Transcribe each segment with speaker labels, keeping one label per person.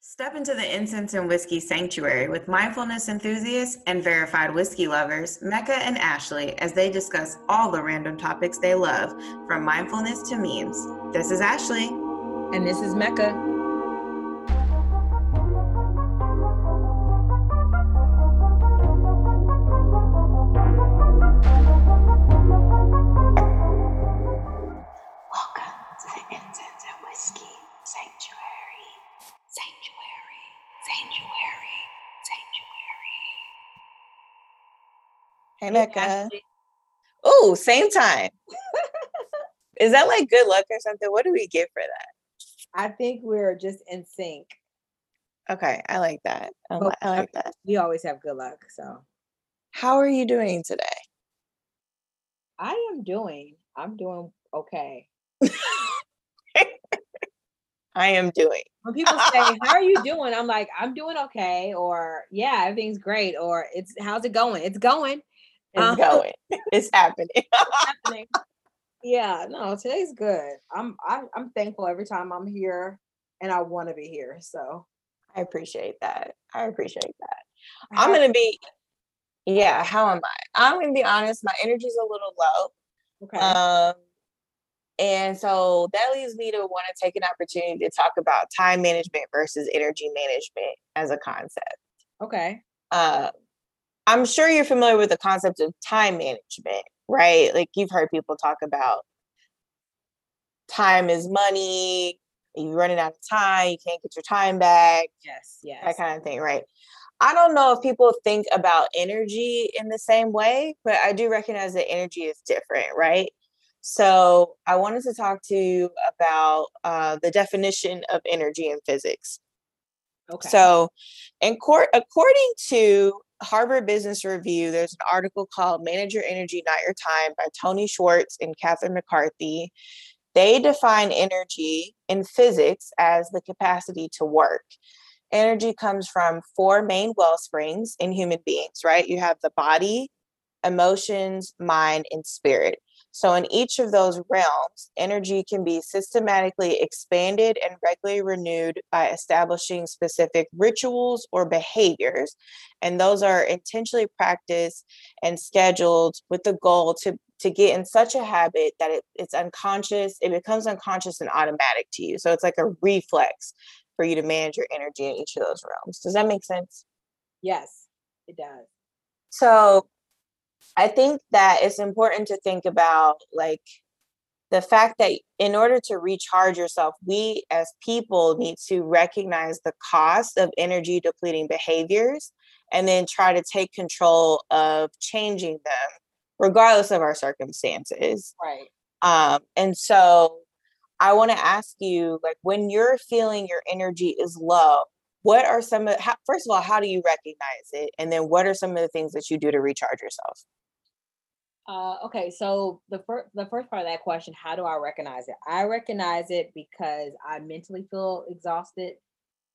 Speaker 1: Step into the incense and whiskey sanctuary with mindfulness enthusiasts and verified whiskey lovers, Mecca and Ashley, as they discuss all the random topics they love, from mindfulness to memes. This is Ashley.
Speaker 2: And this is Mecca.
Speaker 3: Hey. Oh, same time. Is that like good luck or something? What do we get for that?
Speaker 2: I think we're just in sync.
Speaker 3: Okay, I like that. Um, I, li- I like that.
Speaker 2: We always have good luck. So,
Speaker 3: how are you doing today?
Speaker 2: I am doing. I'm doing okay.
Speaker 3: I am doing.
Speaker 2: When people say, "How are you doing?" I'm like, "I'm doing okay," or "Yeah, everything's great," or "It's how's it going?" It's going.
Speaker 3: It's uh, going. It's happening.
Speaker 2: happening. Yeah, no, today's good. I'm I, am i am thankful every time I'm here, and I want to be here. So
Speaker 3: I appreciate that. I appreciate that. I'm gonna be. Yeah, how am I? I'm gonna be honest. My energy's a little low. Okay. Um, and so that leads me to want to take an opportunity to talk about time management versus energy management as a concept.
Speaker 2: Okay.
Speaker 3: Uh, I'm sure you're familiar with the concept of time management, right? Like you've heard people talk about time is money, you're running out of time, you can't get your time back.
Speaker 2: Yes, yes.
Speaker 3: That kind of thing, right? I don't know if people think about energy in the same way, but I do recognize that energy is different, right? So I wanted to talk to you about uh, the definition of energy in physics. Okay. So, in court, according to Harvard Business Review, there's an article called Manage Your Energy, Not Your Time by Tony Schwartz and Catherine McCarthy. They define energy in physics as the capacity to work. Energy comes from four main well springs in human beings, right? You have the body, emotions, mind, and spirit. So, in each of those realms, energy can be systematically expanded and regularly renewed by establishing specific rituals or behaviors. And those are intentionally practiced and scheduled with the goal to, to get in such a habit that it, it's unconscious, it becomes unconscious and automatic to you. So, it's like a reflex for you to manage your energy in each of those realms. Does that make sense?
Speaker 2: Yes, it does.
Speaker 3: So, I think that it's important to think about like the fact that in order to recharge yourself, we as people need to recognize the cost of energy depleting behaviors and then try to take control of changing them, regardless of our circumstances.
Speaker 2: Right.
Speaker 3: Um, and so I want to ask you like, when you're feeling your energy is low, what are some of how, first of all how do you recognize it and then what are some of the things that you do to recharge yourself
Speaker 2: uh, okay, so the first the first part of that question, how do I recognize it? I recognize it because I mentally feel exhausted.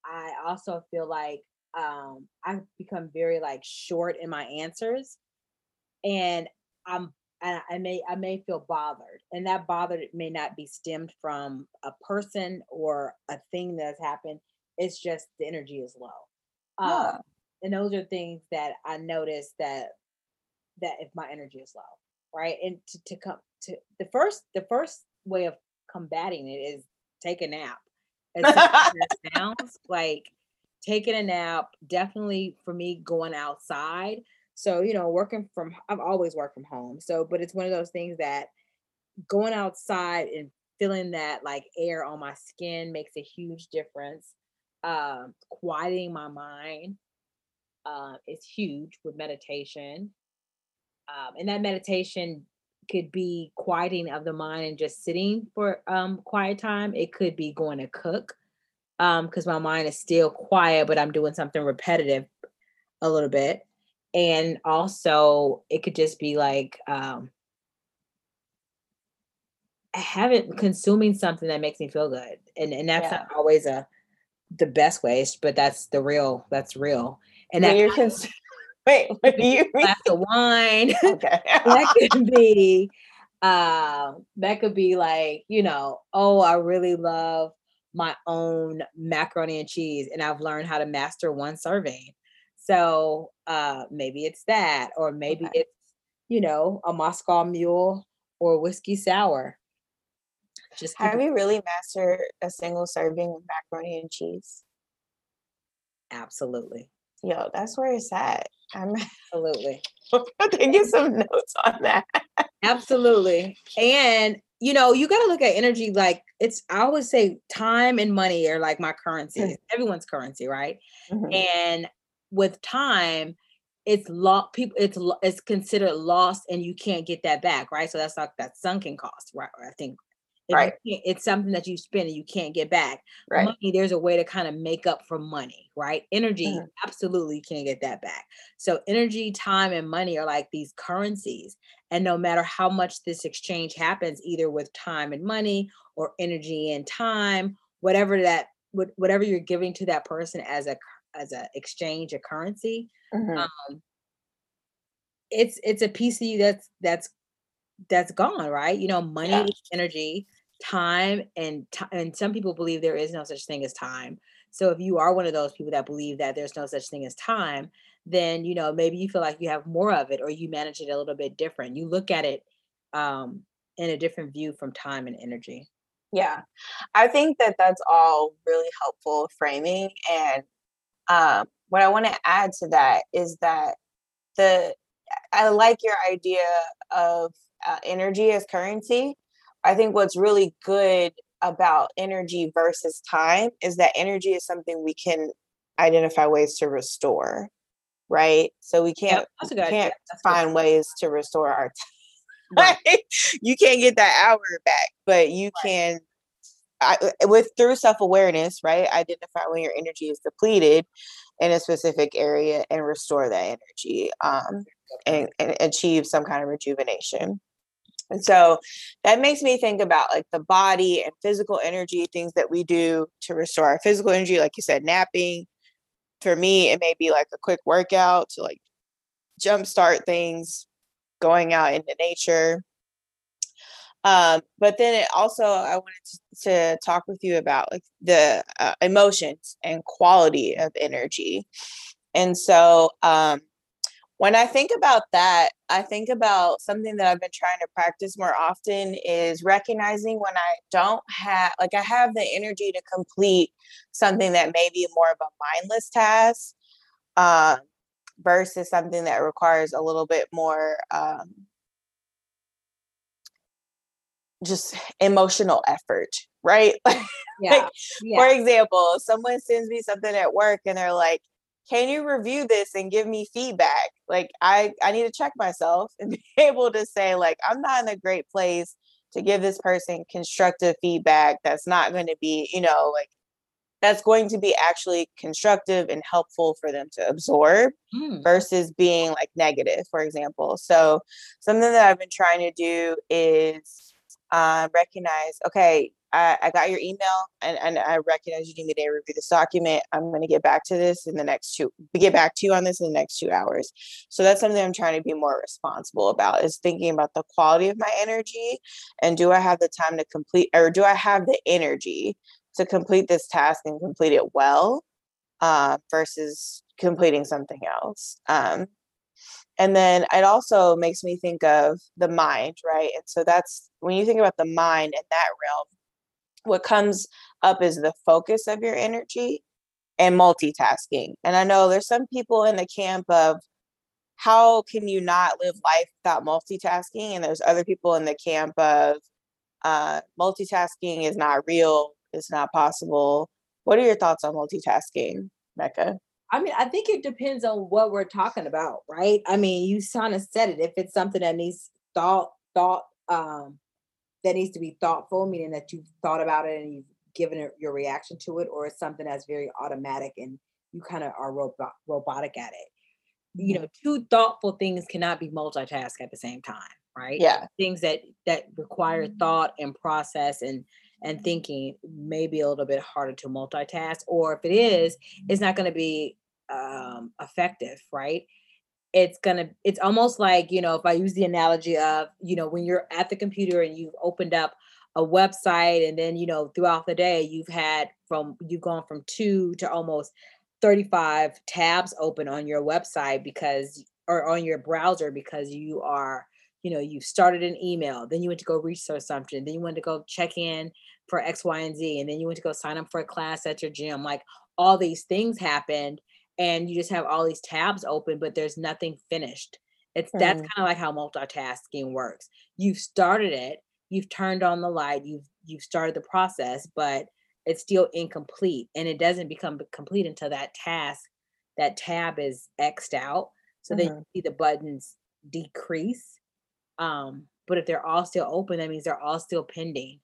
Speaker 2: I also feel like um, I've become very like short in my answers, and I'm and I may I may feel bothered, and that bothered may not be stemmed from a person or a thing that's happened. It's just the energy is low, yeah. um, and those are things that I notice that that if my energy is low right? And to, to come to the first the first way of combating it is take a nap. As it sounds like taking a nap definitely for me going outside. So you know working from i've always worked from home so but it's one of those things that going outside and feeling that like air on my skin makes a huge difference. Um quieting my mind uh, is huge with meditation um, and that meditation could be quieting of the mind and just sitting for um, quiet time. It could be going to cook because um, my mind is still quiet, but I'm doing something repetitive a little bit. And also, it could just be like um, having consuming something that makes me feel good, and and that's yeah. not always a the best ways, but that's the real. That's real. And
Speaker 3: that you're cons- Wait, what do you
Speaker 2: mean? Glass of wine. Okay. that could be uh, that could be like, you know, oh, I really love my own macaroni and cheese and I've learned how to master one serving. So uh maybe it's that, or maybe okay. it's, you know, a Moscow mule or whiskey sour.
Speaker 3: Just have you really mastered a single serving of macaroni and cheese?
Speaker 2: Absolutely.
Speaker 3: Yo, that's where it's at. I'm
Speaker 2: absolutely
Speaker 3: taking some notes on that.
Speaker 2: absolutely. And you know, you got to look at energy like it's, I always say time and money are like my currency, mm-hmm. everyone's currency, right? Mm-hmm. And with time, it's lost people it's it's considered lost and you can't get that back right so that's like that sunken cost right i think
Speaker 3: right.
Speaker 2: it's something that you spend and you can't get back.
Speaker 3: Right.
Speaker 2: Money there's a way to kind of make up for money right? Energy mm-hmm. absolutely you can't get that back. So energy time and money are like these currencies and no matter how much this exchange happens either with time and money or energy and time whatever that whatever you're giving to that person as a as a exchange a currency mm-hmm. um it's it's a piece of you that's that's that's gone right? You know money yeah. energy time and t- and some people believe there is no such thing as time. So if you are one of those people that believe that there's no such thing as time then you know maybe you feel like you have more of it or you manage it a little bit different. You look at it um in a different view from time and energy.
Speaker 3: Yeah. I think that that's all really helpful framing and um what i want to add to that is that the i like your idea of uh, energy as currency I think what's really good about energy versus time is that energy is something we can identify ways to restore, right? So we can't
Speaker 2: yeah,
Speaker 3: can't find good. ways to restore our time. Right. you can't get that hour back, but you right. can I, with through self-awareness, right? Identify when your energy is depleted in a specific area and restore that energy um, and, and achieve some kind of rejuvenation. And so that makes me think about like the body and physical energy, things that we do to restore our physical energy, like you said, napping. For me, it may be like a quick workout to like jumpstart things, going out into nature. Um, but then it also, I wanted to, talk with you about like the uh, emotions and quality of energy. And so, um, when I think about that, I think about something that I've been trying to practice more often is recognizing when I don't have, like, I have the energy to complete something that may be more of a mindless task uh, versus something that requires a little bit more um, just emotional effort, right?
Speaker 2: Yeah. like,
Speaker 3: yeah. For example, someone sends me something at work and they're like, can you review this and give me feedback like i i need to check myself and be able to say like i'm not in a great place to give this person constructive feedback that's not going to be you know like that's going to be actually constructive and helpful for them to absorb mm. versus being like negative for example so something that i've been trying to do is uh, recognize okay I, I got your email and, and I recognize you need me to review this document. I'm going to get back to this in the next two, get back to you on this in the next two hours. So that's something I'm trying to be more responsible about is thinking about the quality of my energy and do I have the time to complete or do I have the energy to complete this task and complete it well uh, versus completing something else. Um, and then it also makes me think of the mind, right? And so that's when you think about the mind in that realm, what comes up is the focus of your energy and multitasking. And I know there's some people in the camp of how can you not live life without multitasking? And there's other people in the camp of uh, multitasking is not real, it's not possible. What are your thoughts on multitasking, Mecca?
Speaker 2: I mean, I think it depends on what we're talking about, right? I mean, you kind of said it. If it's something that needs thought, thought, um, that needs to be thoughtful, meaning that you've thought about it and you've given it your reaction to it, or it's something that's very automatic and you kind of are robot, robotic at it. You mm-hmm. know, two thoughtful things cannot be multitask at the same time, right?
Speaker 3: Yeah.
Speaker 2: Things that that require mm-hmm. thought and process and and thinking may be a little bit harder to multitask, or if it is, it's not going to be um, effective, right? It's gonna it's almost like you know if i use the analogy of you know when you're at the computer and you've opened up a website and then you know throughout the day you've had from you've gone from two to almost 35 tabs open on your website because or on your browser because you are you know you started an email then you went to go research something then you went to go check in for x y and z and then you went to go sign up for a class at your gym like all these things happened and you just have all these tabs open but there's nothing finished it's mm. that's kind of like how multitasking works you've started it you've turned on the light you've you've started the process but it's still incomplete and it doesn't become complete until that task that tab is xed out so mm-hmm. then you mm-hmm. see the buttons decrease um but if they're all still open that means they're all still pending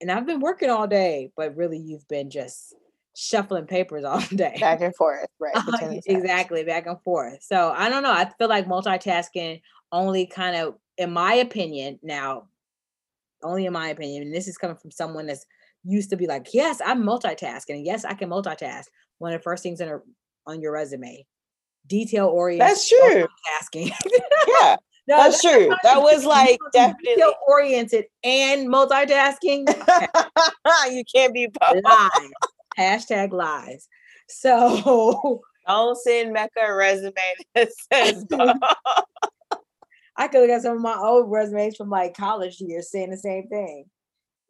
Speaker 2: and i've been working all day but really you've been just shuffling papers all day
Speaker 3: back and forth right
Speaker 2: uh, exactly back and forth so i don't know i feel like multitasking only kind of in my opinion now only in my opinion and this is coming from someone that's used to be like, yes, I'm multitasking. Yes, I can multitask. One of the first things on, a, on your resume, detail oriented.
Speaker 3: That's true.
Speaker 2: Multitasking.
Speaker 3: yeah. No, that's, that's true. That was like definitely detail
Speaker 2: oriented and multitasking. Okay.
Speaker 3: you can't be both.
Speaker 2: Hashtag lies. So
Speaker 3: don't send Mecca a resume that says
Speaker 2: I could look at some of my old resumes from like college years saying the same thing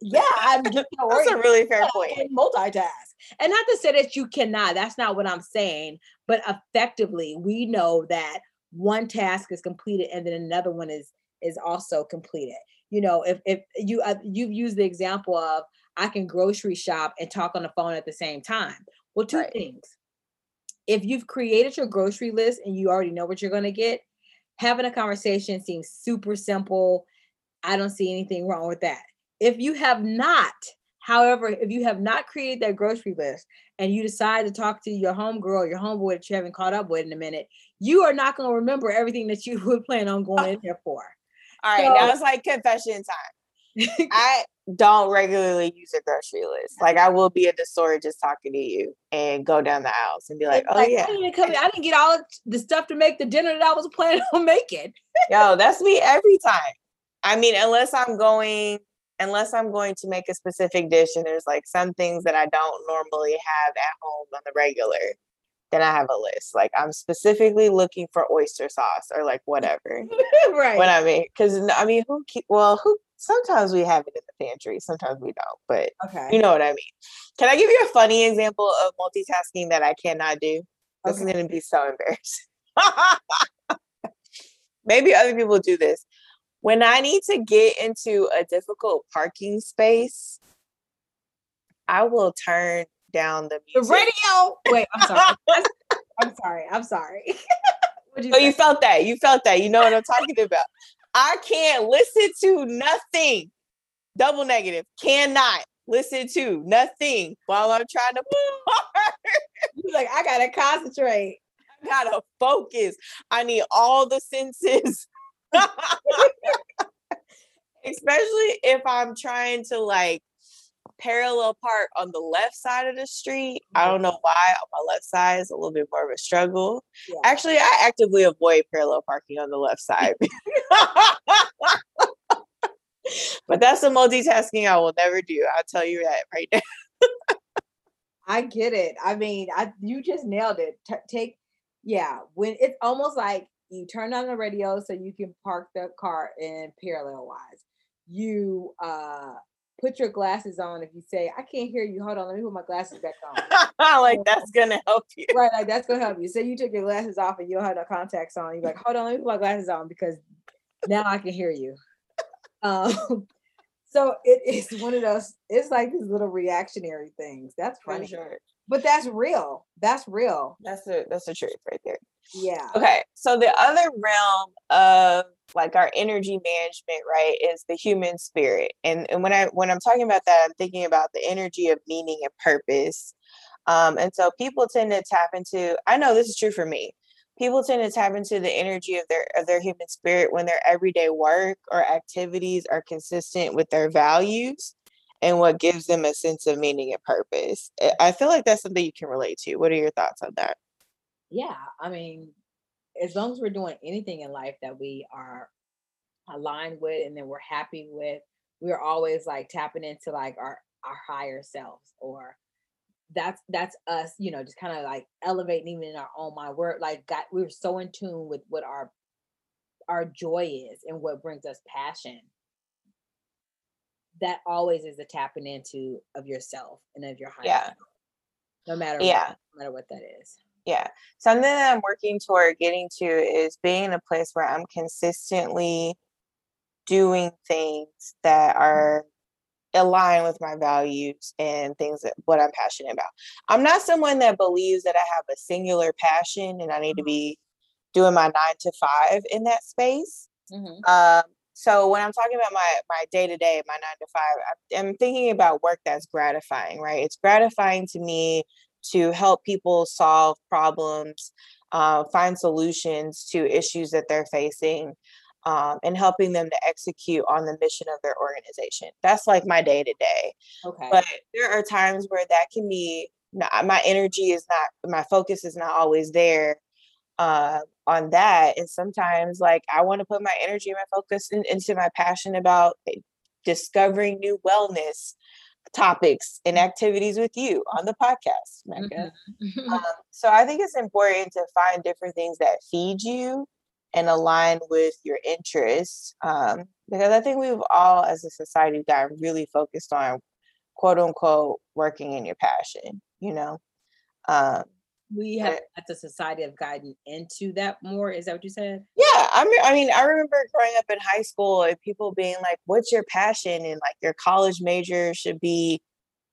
Speaker 2: yeah, I'm just
Speaker 3: That's a really fair point.
Speaker 2: Multitask. And not to say that you cannot, that's not what I'm saying, but effectively, we know that one task is completed and then another one is is also completed. You know, if if you uh, you've used the example of I can grocery shop and talk on the phone at the same time. Well, two right. things. If you've created your grocery list and you already know what you're going to get, having a conversation seems super simple. I don't see anything wrong with that if you have not, however, if you have not created that grocery list and you decide to talk to your homegirl, your homeboy that you haven't caught up with in a minute, you are not going to remember everything that you would plan on going in there for.
Speaker 3: All right, so, now it's like confession time. I don't regularly use a grocery list. Like I will be at the store just talking to you and go down the aisles and be like, "Oh like, yeah."
Speaker 2: I didn't, come, I didn't get all the stuff to make the dinner that I was planning on making.
Speaker 3: Yo, that's me every time. I mean, unless I'm going unless I'm going to make a specific dish and there's like some things that I don't normally have at home on the regular, then I have a list. Like I'm specifically looking for oyster sauce or like whatever.
Speaker 2: right.
Speaker 3: What I mean, because I mean, who? Keep, well, who? Sometimes we have it in the pantry. Sometimes we don't. But okay. you know what I mean. Can I give you a funny example of multitasking that I cannot do? This okay. is going to be so embarrassing. Maybe other people do this when I need to get into a difficult parking space, I will turn down the
Speaker 2: music. The radio. Wait, I'm sorry. I'm sorry. I'm sorry.
Speaker 3: you oh, you felt that. You felt that. You know what I'm talking about. I can't listen to nothing. Double negative. Cannot listen to nothing while I'm trying to.
Speaker 2: You're like, I gotta concentrate.
Speaker 3: I gotta focus. I need all the senses Especially if I'm trying to like parallel park on the left side of the street. I don't know why on my left side is a little bit more of a struggle. Yeah. Actually, I actively avoid parallel parking on the left side. but that's the multitasking I will never do. I'll tell you that right now.
Speaker 2: I get it. I mean, I you just nailed it. T- take yeah, when it's almost like you turn on the radio so you can park the car in parallel wise. You uh put your glasses on if you say, I can't hear you. Hold on, let me put my glasses back
Speaker 3: on. like that's gonna help you.
Speaker 2: Right, like that's gonna help you. Say you took your glasses off and you don't have no contacts on. You're like, hold on, let me put my glasses on because now I can hear you. Um so it is one of those, it's like these little reactionary things. That's funny. Sure. But that's real. That's real.
Speaker 3: That's a that's the truth right there.
Speaker 2: Yeah.
Speaker 3: Okay. So the other realm of like our energy management, right, is the human spirit. And and when I when I'm talking about that, I'm thinking about the energy of meaning and purpose. Um, and so people tend to tap into, I know this is true for me. People tend to tap into the energy of their of their human spirit when their everyday work or activities are consistent with their values and what gives them a sense of meaning and purpose. I feel like that's something you can relate to. What are your thoughts on that?
Speaker 2: Yeah, I mean, as long as we're doing anything in life that we are aligned with and then we're happy with, we're always like tapping into like our our higher selves or that's that's us you know just kind of like elevating even in our own mind we're like got we're so in tune with what our our joy is and what brings us passion that always is the tapping into of yourself and of your higher
Speaker 3: Yeah.
Speaker 2: self, no matter
Speaker 3: Yeah.
Speaker 2: what, no matter what that is
Speaker 3: Yeah. Something that I'm working toward getting to is being in a place where I'm consistently doing things that are aligned with my values and things that what I'm passionate about. I'm not someone that believes that I have a singular passion and I need to be doing my nine to five in that space.
Speaker 2: Mhm.
Speaker 3: Um, so when I'm talking about my my day to day, my nine to five, I'm thinking about work that's gratifying, right? It's gratifying to me to help people solve problems, uh, find solutions to issues that they're facing, um, and helping them to execute on the mission of their organization. That's like my day to day.
Speaker 2: okay
Speaker 3: But there are times where that can be not, my energy is not, my focus is not always there uh, on that. And sometimes, like, I want to put my energy and my focus in, into my passion about eh, discovering new wellness topics and activities with you on the podcast, Mecca.
Speaker 2: Mhm.
Speaker 3: Um, so I think it's important to find different things that feed you and align with your interests. Um, because I think we've all, as a society, gotten really focused on quote unquote working in your passion, you know? Um,
Speaker 2: we have at the society have gotten into that more is that what you said
Speaker 3: yeah, I mean, I mean, I remember growing up in high school and people being like, "What's your passion?" And like, your college major should be,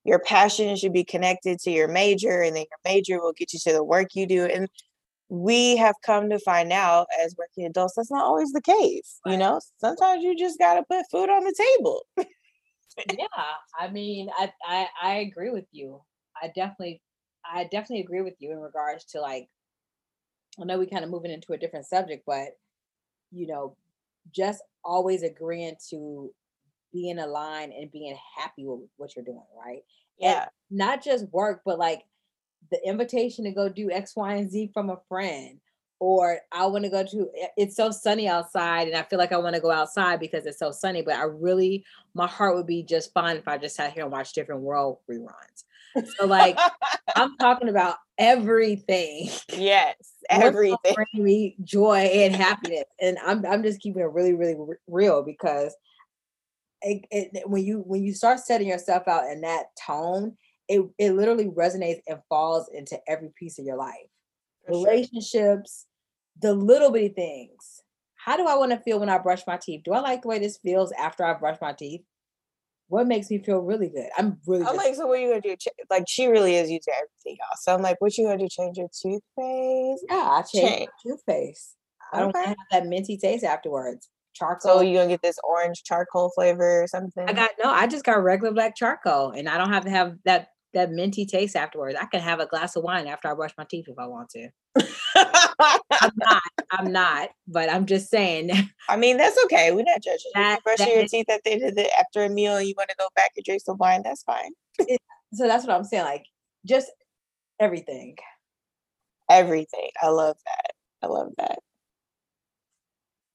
Speaker 3: your passion should be connected to your major, and then your major will get you to the work you do. And we have come to find out as working adults that's not always the case. You know, sometimes you just got to put food on the table.
Speaker 2: yeah i mean I, I i agree with you i definitely i definitely agree with you in regards to like i know we kind of moving into a different subject but you know just always agreeing to be in a line and being happy with what you're doing right?
Speaker 3: Yeah,
Speaker 2: not just work but like the invitation to go do x y and z from a friend or i want to go to it's so sunny outside and i feel like i want to go outside because it's so sunny but i really my heart would be just fine if i just sat here and watched different world reruns so like i'm talking about everything.
Speaker 3: Yes, everything.
Speaker 2: bring me joy and happiness and i'm, I'm just keeping it really really r- real because it, it, when you when you start setting yourself out in that tone it, it literally resonates and falls into every piece of your life.
Speaker 3: For sure.
Speaker 2: relationships the little bitty things. How do i want to feel when i brush my teeth? Do i like the way this feels after i brush my teeth what makes me feel really good i'm really
Speaker 3: I'm like, so what are you gonna do? Like, she really is using everything, y'all. So I'm like, what you gonna do? Change your toothpaste?
Speaker 2: yeah i change
Speaker 3: change.
Speaker 2: my toothpaste i don't
Speaker 3: Okay.
Speaker 2: have that minty taste afterwards charcoal
Speaker 3: So you gonna get this orange charcoal flavor or something?
Speaker 2: I got no, I just got regular black charcoal and I don't have to have that that minty taste afterwards. I can have a glass of wine after I brush my teeth if I want to. I'm not, I'm not, but I'm just saying
Speaker 3: I mean, that's okay. We're not judging.
Speaker 2: That-
Speaker 3: you
Speaker 2: that
Speaker 3: your teeth at the end of the after a meal and you want to go back and drink some wine, that's fine.
Speaker 2: so that's what I'm saying. Like just everything.
Speaker 3: Everything. I love that. I love that.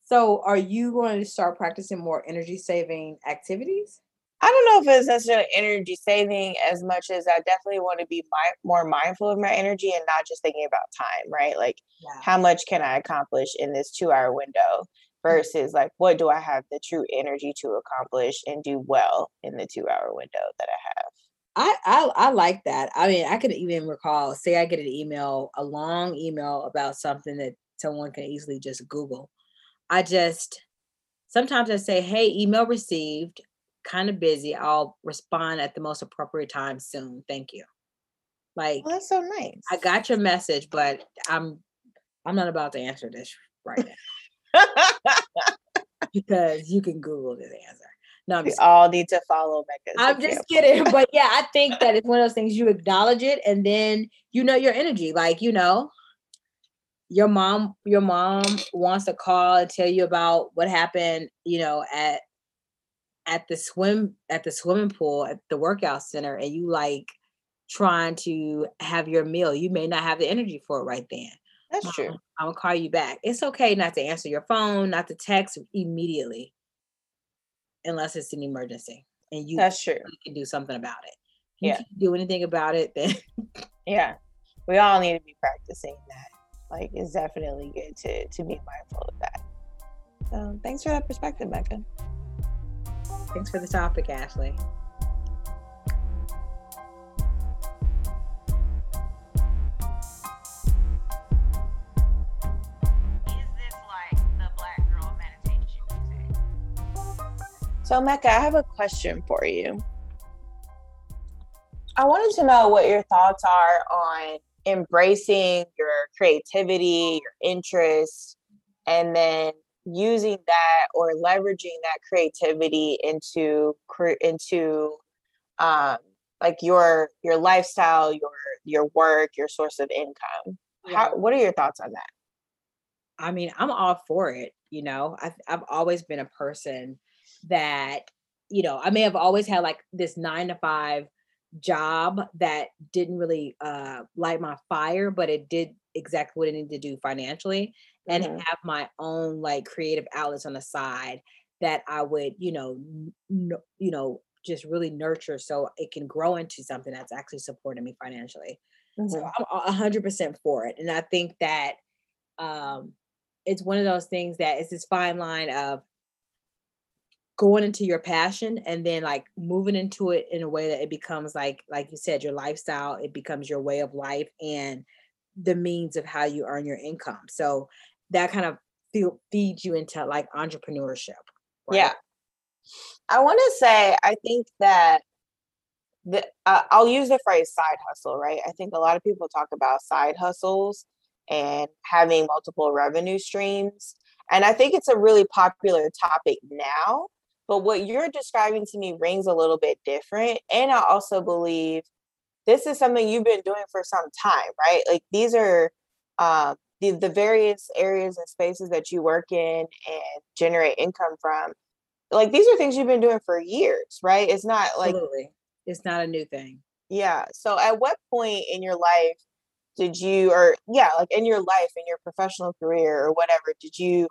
Speaker 2: So are you going to start practicing more energy saving activities?
Speaker 3: I don't know if it's necessarily energy saving as much as I definitely want to be mi- more mindful of my energy and not just thinking about time, right? Like,
Speaker 2: Yeah.
Speaker 3: how much can I accomplish in this two hour window mm-hmm. versus like, what do I have the true energy to accomplish and do well in the two hour window that I have?
Speaker 2: I, I I like that. I mean, I can even recall, say I get an email, a long email about something that someone can easily just Google. I just sometimes I say, hey, email received, kind of busy. I'll respond at the most appropriate time soon. Thank you. Like
Speaker 3: Well, that's so nice.
Speaker 2: I got your message, but I'm I'm not about to answer this right now because you can Google this answer. No, I'm
Speaker 3: we all need to follow Mecca's
Speaker 2: I'm just kidding. But yeah, I think that it's one of those things you acknowledge it and then you know your energy. Like, you know, your mom, your mom wants to call and tell you about what happened, you know, at at the swim at the swimming pool at the workout center and you like trying to have your meal. You may not have the energy for it right then.
Speaker 3: That's um, true.
Speaker 2: I'm gonna call you back. It's okay not to answer your phone, not to text immediately. unless it's an emergency and you
Speaker 3: That's true.
Speaker 2: can do something about it. You
Speaker 3: Yeah.
Speaker 2: do anything about it, then
Speaker 3: Yeah. We all need to be practicing that. Like it's definitely good to to be mindful of that. So thanks for that perspective, Mecca.
Speaker 2: Thanks for the topic, Ashley.
Speaker 1: Is this like the black girl meditation music?
Speaker 3: So Mecca, I have a question for you. I wanted to know what your thoughts are on embracing your creativity, your interests, and then using that or leveraging that creativity into into um, like your your lifestyle, your your work, your source of income. How, what are your thoughts on that?
Speaker 2: I mean, I'm all for it. You know, I've, I've always been a person that, you know, I may have always had like this nine to five job that didn't really uh, light my fire, but it did exactly what it needed to do financially and
Speaker 3: Mhm.
Speaker 2: have my own like creative outlets on the side that I would, you know, n- you know, just really nurture so it can grow into something that's actually supporting me financially. So
Speaker 3: Mhm.
Speaker 2: I'm a hundred percent for it. And I think that um it's one of those things that it's this fine line of going into your passion and then like moving into it in a way that it becomes like like you said your lifestyle it becomes your way of life and the means of how you earn your income so that kind of feel, feeds you into like entrepreneurship right?
Speaker 3: Yeah. I want to say, I think that the, uh, I'll use the phrase side hustle, right? I think a lot of people talk about side hustles and having multiple revenue streams. And I think it's a really popular topic now. But what you're describing to me rings a little bit different. And I also believe this is something you've been doing for some time, right? Like these are um, the, the various areas and spaces that you work in and generate income from like these are things you've been doing for years, right? It's not like
Speaker 2: absolutely it's not a new thing
Speaker 3: yeah. So at what point in your life did you or yeah, like in your life, in your professional career or whatever, did you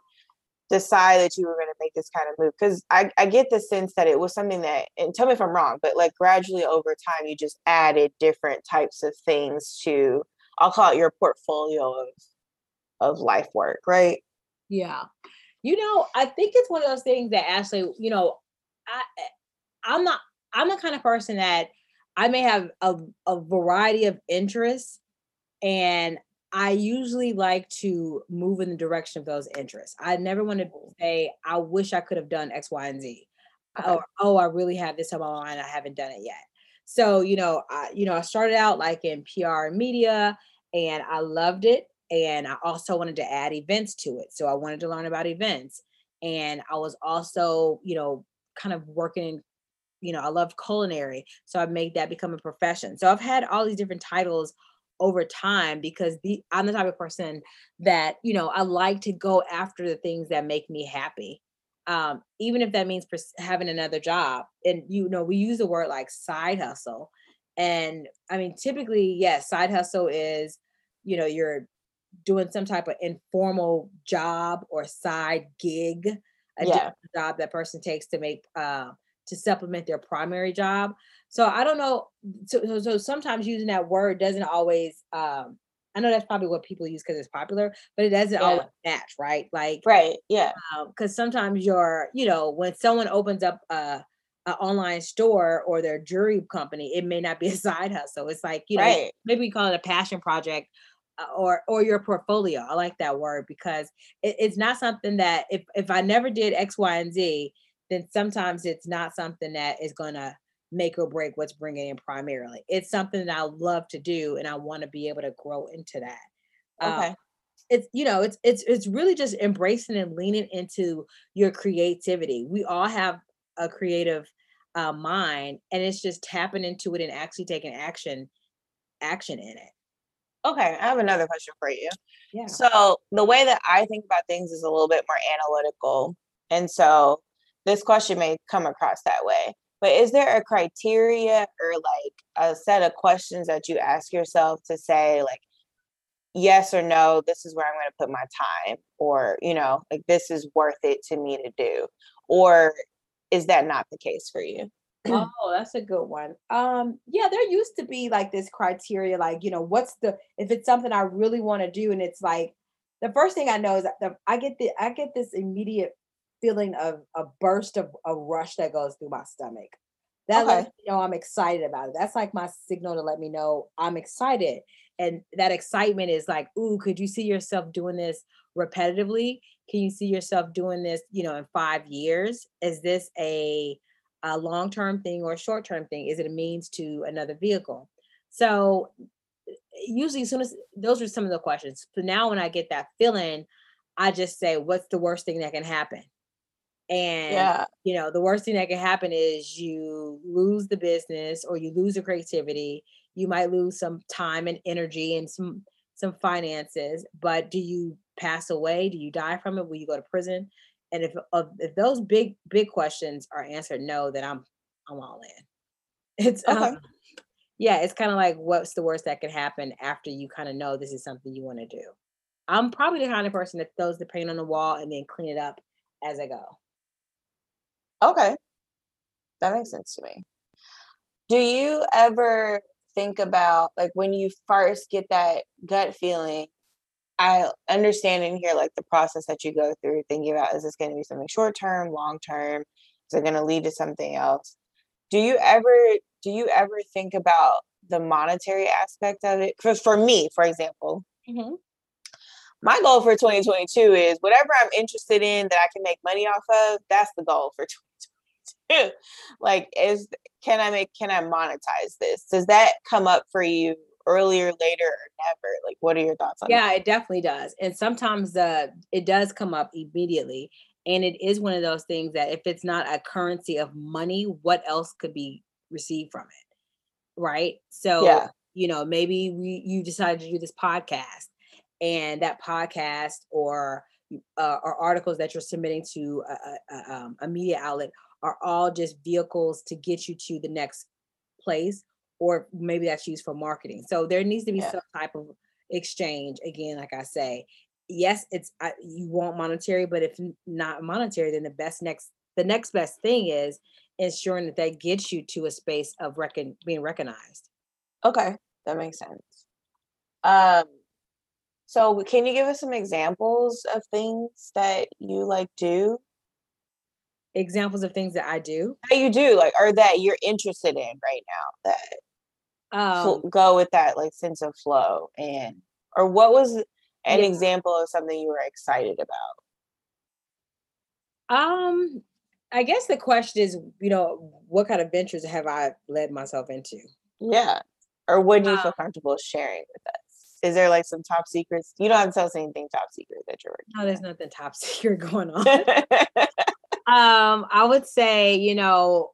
Speaker 3: decide that you were gonna make this kind of move? Because I, I get the sense that it was something that and tell me if I'm wrong, but like gradually over time you just added different types of things to I'll call it your portfolio of of life work, right?
Speaker 2: Yeah. You know, I think it's one of those things that Ashley, you know, I eh, I'm not I'm the kind of person that I may have a, a variety of interests and I usually like to move in the direction of those interests. I never want to say I wish I could have done X, Y, and Z.
Speaker 3: Okay.
Speaker 2: Or oh, I really have this on my mind. I haven't done it yet. So, you know, I you know, I started out like in PR and media and I loved it and I also wanted to add events to it. So I wanted to learn about events. And I was also, you know, kind of working in, you know, I love culinary. So I made that become a profession. So I've had all these different titles over time because the I'm the type of person that, you know, I like to go after the things that make me happy. Um, even if that means pers- having another job. And you know, we use the word like side hustle. And I mean, typically, yes, side hustle is, you know, you're doing some type of informal job or side gig, a
Speaker 3: Yeah.
Speaker 2: job that person takes to make uh, to supplement their primary job. So I don't know. So, so, so sometimes using that word doesn't always. Um, I know that's probably what people use because it's popular, but it doesn't
Speaker 3: Yeah.
Speaker 2: always match, right? Like,
Speaker 3: Right. Yeah.
Speaker 2: because sometimes you're, you know, when someone opens up a, a online store or their jewelry company, it may not be a side hustle. It's like, you know,
Speaker 3: Right.
Speaker 2: maybe we call it a passion project or or your portfolio. I like that word because it, it's not something that if if I never did X, Y, and Z, then sometimes it's not something that is gonna make or break what's bringing in primarily. It's something that I love to do, and I want to be able to grow into that. Um,
Speaker 3: Okay.
Speaker 2: it's you know it's it's it's really just embracing and leaning into your creativity we all have a creative uh, mind and it's just tapping into it and actually taking action action in it
Speaker 3: Okay. I have another question for you.
Speaker 2: yeah
Speaker 3: So the way that I think about things is a little bit more analytical. And so this question may come across that way. But is there a criteria or like a set of questions that you ask yourself to say like yes or no, this is where I'm going to put my time or, you know, like this is worth it to me to do? Or is that not the case for you?
Speaker 2: Oh, that's a good one. Um, yeah, there used to be like this criteria, like, you know, what's the if it's something I really want to do, and it's like the first thing I know is that the, I get the I get this immediate feeling of a burst of a rush that goes through my stomach. That
Speaker 3: Okay.
Speaker 2: lets me know I'm excited about it. That's like my signal to let me know I'm excited. And that excitement is like, ooh, could you see yourself doing this repetitively? Can you see yourself doing this, you know, in five years? Is this a, a long-term thing or a short-term thing? Is it a means to another vehicle? So usually as soon as those are some of the questions. So now when I get that feeling, I just say, what's the worst thing that can happen? And
Speaker 3: Yeah.
Speaker 2: you know, the worst thing that can happen is you lose the business or you lose the creativity. You might lose some time and energy and some some finances, but do you pass away? Do you die from it? Will you go to prison? And if of if those big big questions are answered no, then I'm I'm all in. It's
Speaker 3: Okay.
Speaker 2: um, yeah, it's kind of like what's the worst that could happen after you kind of know this is something you want to do. I'm probably the kind of person that throws the paint on the wall and then clean it up as I go.
Speaker 3: Okay. That makes sense to me. Do you ever think about like when you first get that gut feeling? I understand in here like the process that you go through thinking about is this going to be something short term, long term? Is it going to lead to something else? Do you ever do you ever think about the monetary aspect of it? Because for me, for example, mm-hmm. my goal for 2022 is whatever I'm interested in that I can make money off of, that's the goal for 2022. like is can I make can I monetize this? Does that come up for you earlier, later, or never? Like what are your thoughts on
Speaker 2: Yeah,
Speaker 3: that?
Speaker 2: Yeah, it definitely does. And sometimes uh it does come up immediately. And it is one of those things that if it's not a currency of money, what else could be received from it? Right. So,
Speaker 3: Yeah.
Speaker 2: you know, maybe we you decided to do this podcast and that podcast or uh, or articles that you're submitting to a, a, a, um, a media outlet are all just vehicles to get you to the next place or maybe that's used for marketing so there needs to be
Speaker 3: Yeah.
Speaker 2: some type of exchange again like i say yes it's I, you want monetary but if not monetary then the best next the next best thing is ensuring that that gets you to a space of recon, being recognized
Speaker 3: Okay, that makes sense. Um so can you give us some examples of things that you like do?
Speaker 2: examples of things that i do
Speaker 3: That you do like or that you're interested in right now that
Speaker 2: um
Speaker 3: go with that like sense of flow and or what was an
Speaker 2: Yeah.
Speaker 3: example of something you were excited about?
Speaker 2: Um i guess the question is you know what kind of ventures have i led myself into?
Speaker 3: Yeah or what do you
Speaker 2: Uh,
Speaker 3: feel comfortable sharing with us? Is there like some top secrets? You don't have to tell us anything top secret that you're
Speaker 2: no there's nothing top secret going on.
Speaker 3: On
Speaker 2: um i would say you know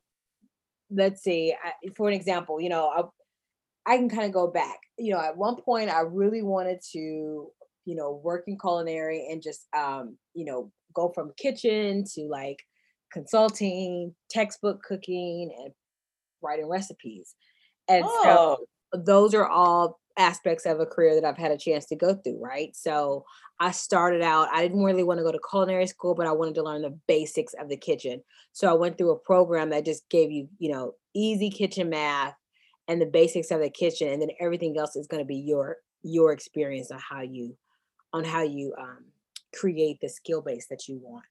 Speaker 2: let's see I, for an example you know I, can kind of go back you know at one point i really wanted to you know work in culinary and just um you know go from kitchen to like consulting textbook cooking and writing recipes and so
Speaker 3: oh
Speaker 2: those are all aspects of a career that I've had a chance to go through, right? So I started out, I didn't really want to go to culinary school, but I wanted to learn the basics of the kitchen. So I went through a program that just gave you, you know, easy kitchen math and the basics of the kitchen, and then everything else is going to be your your experience on how you on how you um, create the skill base that you want.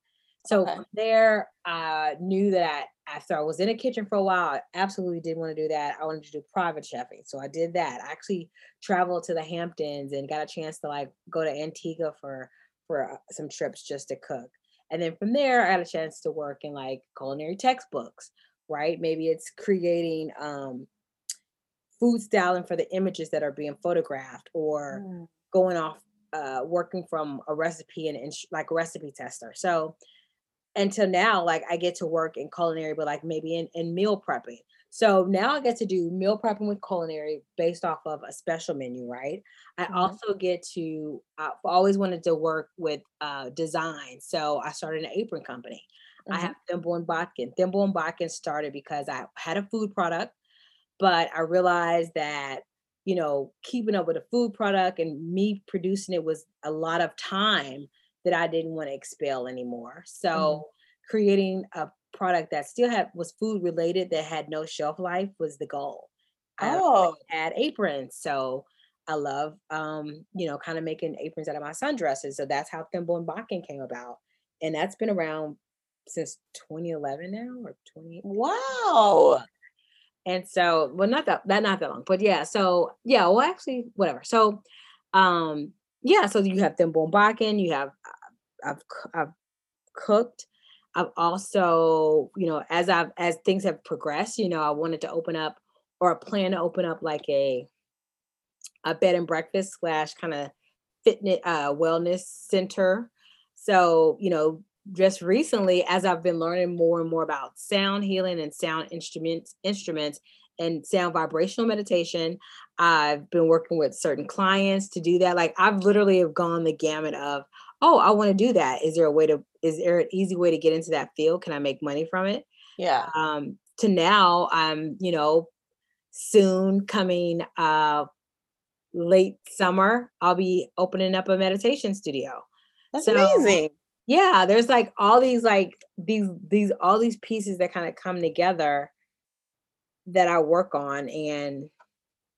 Speaker 2: So
Speaker 3: Okay.
Speaker 2: from there, I knew that after I was in a kitchen for a while, I absolutely didn't want to do that. I wanted to do private chefing. So I did that. I actually traveled to the Hamptons and got a chance to like go to Antigua for for uh, some trips just to cook. And then from there, I had a chance to work in like culinary textbooks, right? Maybe it's creating um food styling for the images that are being photographed or
Speaker 3: Mm.
Speaker 2: going off uh working from a recipe and, and like a recipe tester so until now like i get to work in culinary but like maybe in, in meal prepping so now i get to do meal prepping with culinary based off of a special menu right i
Speaker 3: Mhm.
Speaker 2: also get to i've always wanted to work with uh design so i started an apron company i
Speaker 3: Mhm.
Speaker 2: have thimble and bodkin thimble and bodkin started because i had a food product but I realized that you know keeping up with a food product and me producing it was a lot of time that I didn't want to expel anymore. So creating a product that still had was food related that had no shelf life was the goal.
Speaker 3: Oh,
Speaker 2: I had aprons, so I love um, you know, kind of making aprons out of my sundresses. So that's how Thimble and Bodkin came about. And that's been around since 2011 now or 20
Speaker 3: wow.
Speaker 2: And so well not that that not that long but yeah so yeah well actually whatever. So um yeah so you have thimble Bodkin you have uh, i've i've cooked. I've also you know as i've as things have progressed you know i wanted to open up or plan to open up like a a bed and breakfast slash kind of fitness uh wellness center. So you know just recently as i've been learning more and more about sound healing and sound instruments instruments and sound vibrational meditation i've been working with certain clients to do that. Like i've literally have gone the gamut of oh i want to do that. Is there a way to is there an easy way to get into that field? Can i make money from it?
Speaker 3: Yeah.
Speaker 2: um to now i'm you know soon coming uh late summer i'll be opening up a meditation studio.
Speaker 3: That's
Speaker 2: So,
Speaker 3: amazing.
Speaker 2: Yeah there's like all these like these these all these pieces that kind of come together that i work on and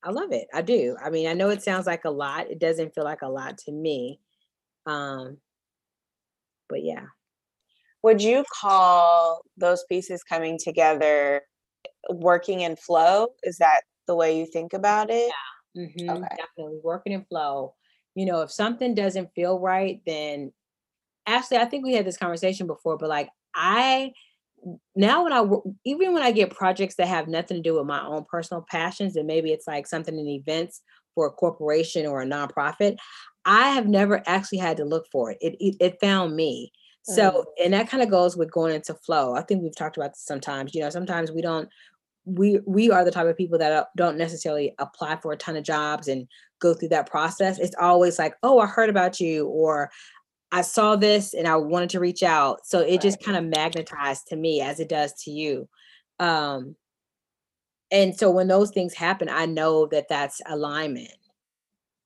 Speaker 2: i love it i do i mean i know it sounds like a lot it doesn't feel like a lot to me um but yeah
Speaker 3: Would you call those pieces coming together working in flow? Is that the way you think about it?
Speaker 2: Mhm,
Speaker 3: Okay.
Speaker 2: definitely working in flow you know if something doesn't feel right then actually i think we had this conversation before but like i now when I even when I get projects that have nothing to do with my own personal passions, and maybe it's like something in events for a corporation or a nonprofit, I have never actually had to look for it. It it, it found me. So, and that kind of goes with going into flow. I think we've talked about this sometimes. You know, sometimes we don't. We we are the type of people that uh, don't necessarily apply for a ton of jobs and go through that process. It's always like, oh, I heard about you, or I saw this and I wanted to reach out. So it just kind of magnetized to me as it does to you. Um, and so when those things happen, I know that that's alignment.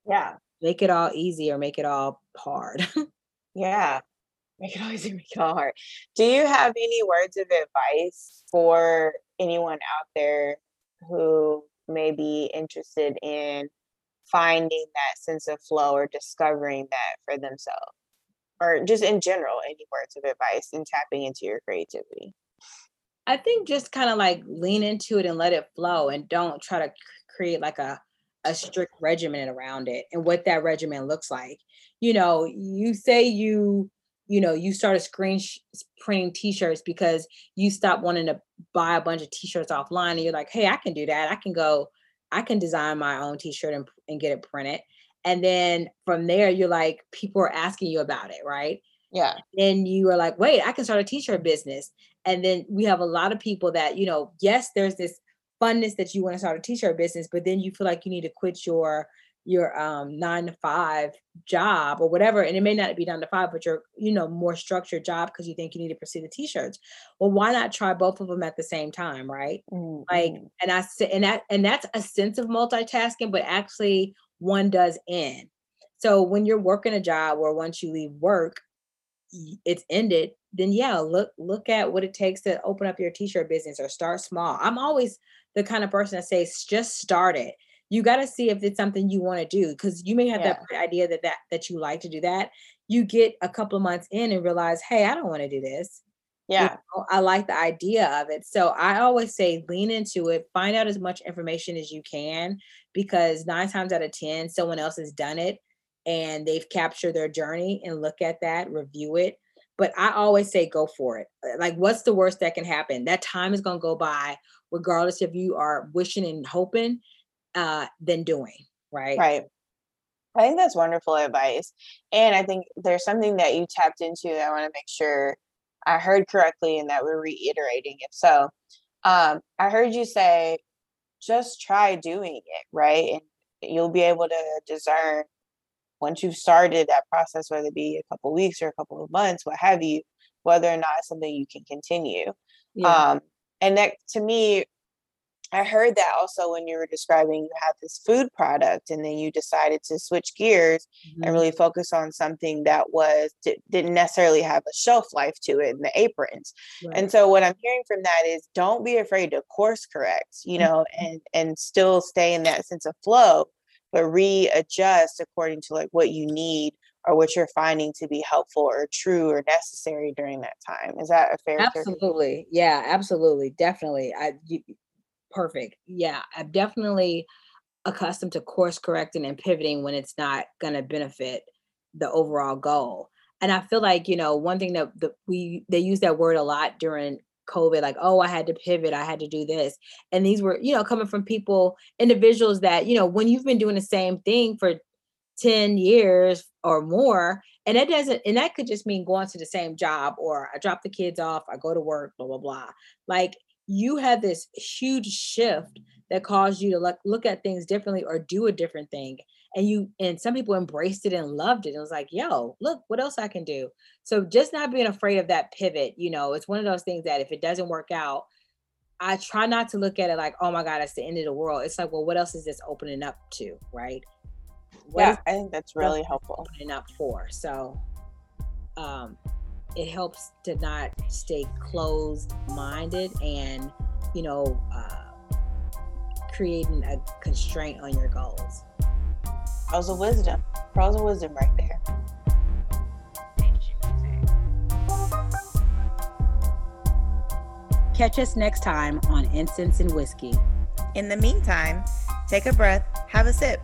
Speaker 3: Yeah.
Speaker 2: Make it all easy or make it all hard.
Speaker 3: Yeah. Make it always make it all hard. Do you have any words of advice for anyone out there who may be interested in finding that sense of flow or discovering that for themselves? Or just in general, any words of advice in tapping into your creativity?
Speaker 2: I think just kind of like lean into it and let it flow and don't try to create like a a strict regimen around it and what that regimen looks like. You know, you say you you know, you started screen sh- printing t-shirts because you stopped wanting to buy a bunch of t-shirts offline and you're like, "Hey, I can do that. I can go I can design my own t-shirt and, and get it printed." And then from there you're like people are asking you about it, right?
Speaker 3: Yeah.
Speaker 2: then you are like, wait, I can start a t-shirt business. And then we have a lot of people that, you know, yes, there's this funness that you want to start a t-shirt business, but then you feel like you need to quit your your um nine to five job or whatever. And it may not be nine to five, but your, you know, more structured job because you think you need to pursue the t-shirts. Well, why not try both of them at the same time, right? like
Speaker 3: Mhm.
Speaker 2: and i say and that and that's a sense of multitasking but actually one does end. So when you're working a job where once you leave work it's ended then yeah look look at what it takes to open up your t-shirt business or start small. I'm always the kind of person that says just start it. You got to see if it's something you want to do because you may have that idea that that that you like to do that. You get a couple of months in and realize hey i don't want to do this you
Speaker 3: Yeah.
Speaker 2: know, I like the idea of it. So I always say lean into it, find out as much information as you can, because nine times out of 10, someone else has done it and they've captured their journey and look at that, review it. But I always say go for it. Uh, Like, what's the worst that can happen? That time is going to go by, regardless if you are wishing and hoping uh, than doing, right?
Speaker 3: Right. I think that's wonderful advice. And I think there's something that you tapped into that I want to make sure I heard correctly and that we're reiterating it. So um, I heard you say, just try doing it, right? And you'll be able to discern once you've started that process, whether it be a couple weeks or a couple of months, what have you, whether or not it's something you can continue.
Speaker 2: Yeah.
Speaker 3: Um, and that to me I heard that also when you were describing you had this food product and then you decided to switch gears mm-hmm. and really focus on something that was didn't necessarily have a shelf life to it in the aprons. Right. And so what I'm hearing from that is don't be afraid to course correct, you mm-hmm. know, mm-hmm. and and still stay in that sense of flow, but readjust according to like what you need or what you're finding to be helpful or true or necessary during that time. Is that a fair?
Speaker 2: Absolutely. Yeah, absolutely. Definitely. I you, perfect. Yeah, I'm definitely accustomed to course correcting and pivoting when it's not going to benefit the overall goal. And I feel like, you know, one thing that the, we they use that word a lot during COVID, like, oh, I had to pivot, I had to do this. And these were, you know, coming from people, individuals that, you know, when you've been doing the same thing for 10 years or more, and that doesn't, and that could just mean going to the same job or I drop the kids off, I go to work, blah, blah, blah. Like you had this huge shift that caused you to look, look at things differently or do a different thing and you and some people embraced it and loved it. It was like yo look what else i can do. So just not being afraid of that pivot you know it's one of those things that if it doesn't work out i try not to look at it like oh my god that's the end of the world. It's like well what else is this opening up to right?
Speaker 3: What yeah i think that's really helpful.
Speaker 2: opening up for? So um it helps to not stay closed minded and you know uh, creating a constraint on your goals.
Speaker 3: Pearls of wisdom. Pearls of wisdom right there.
Speaker 2: Catch us next time on incense and whiskey.
Speaker 1: In the meantime take a breath have a sip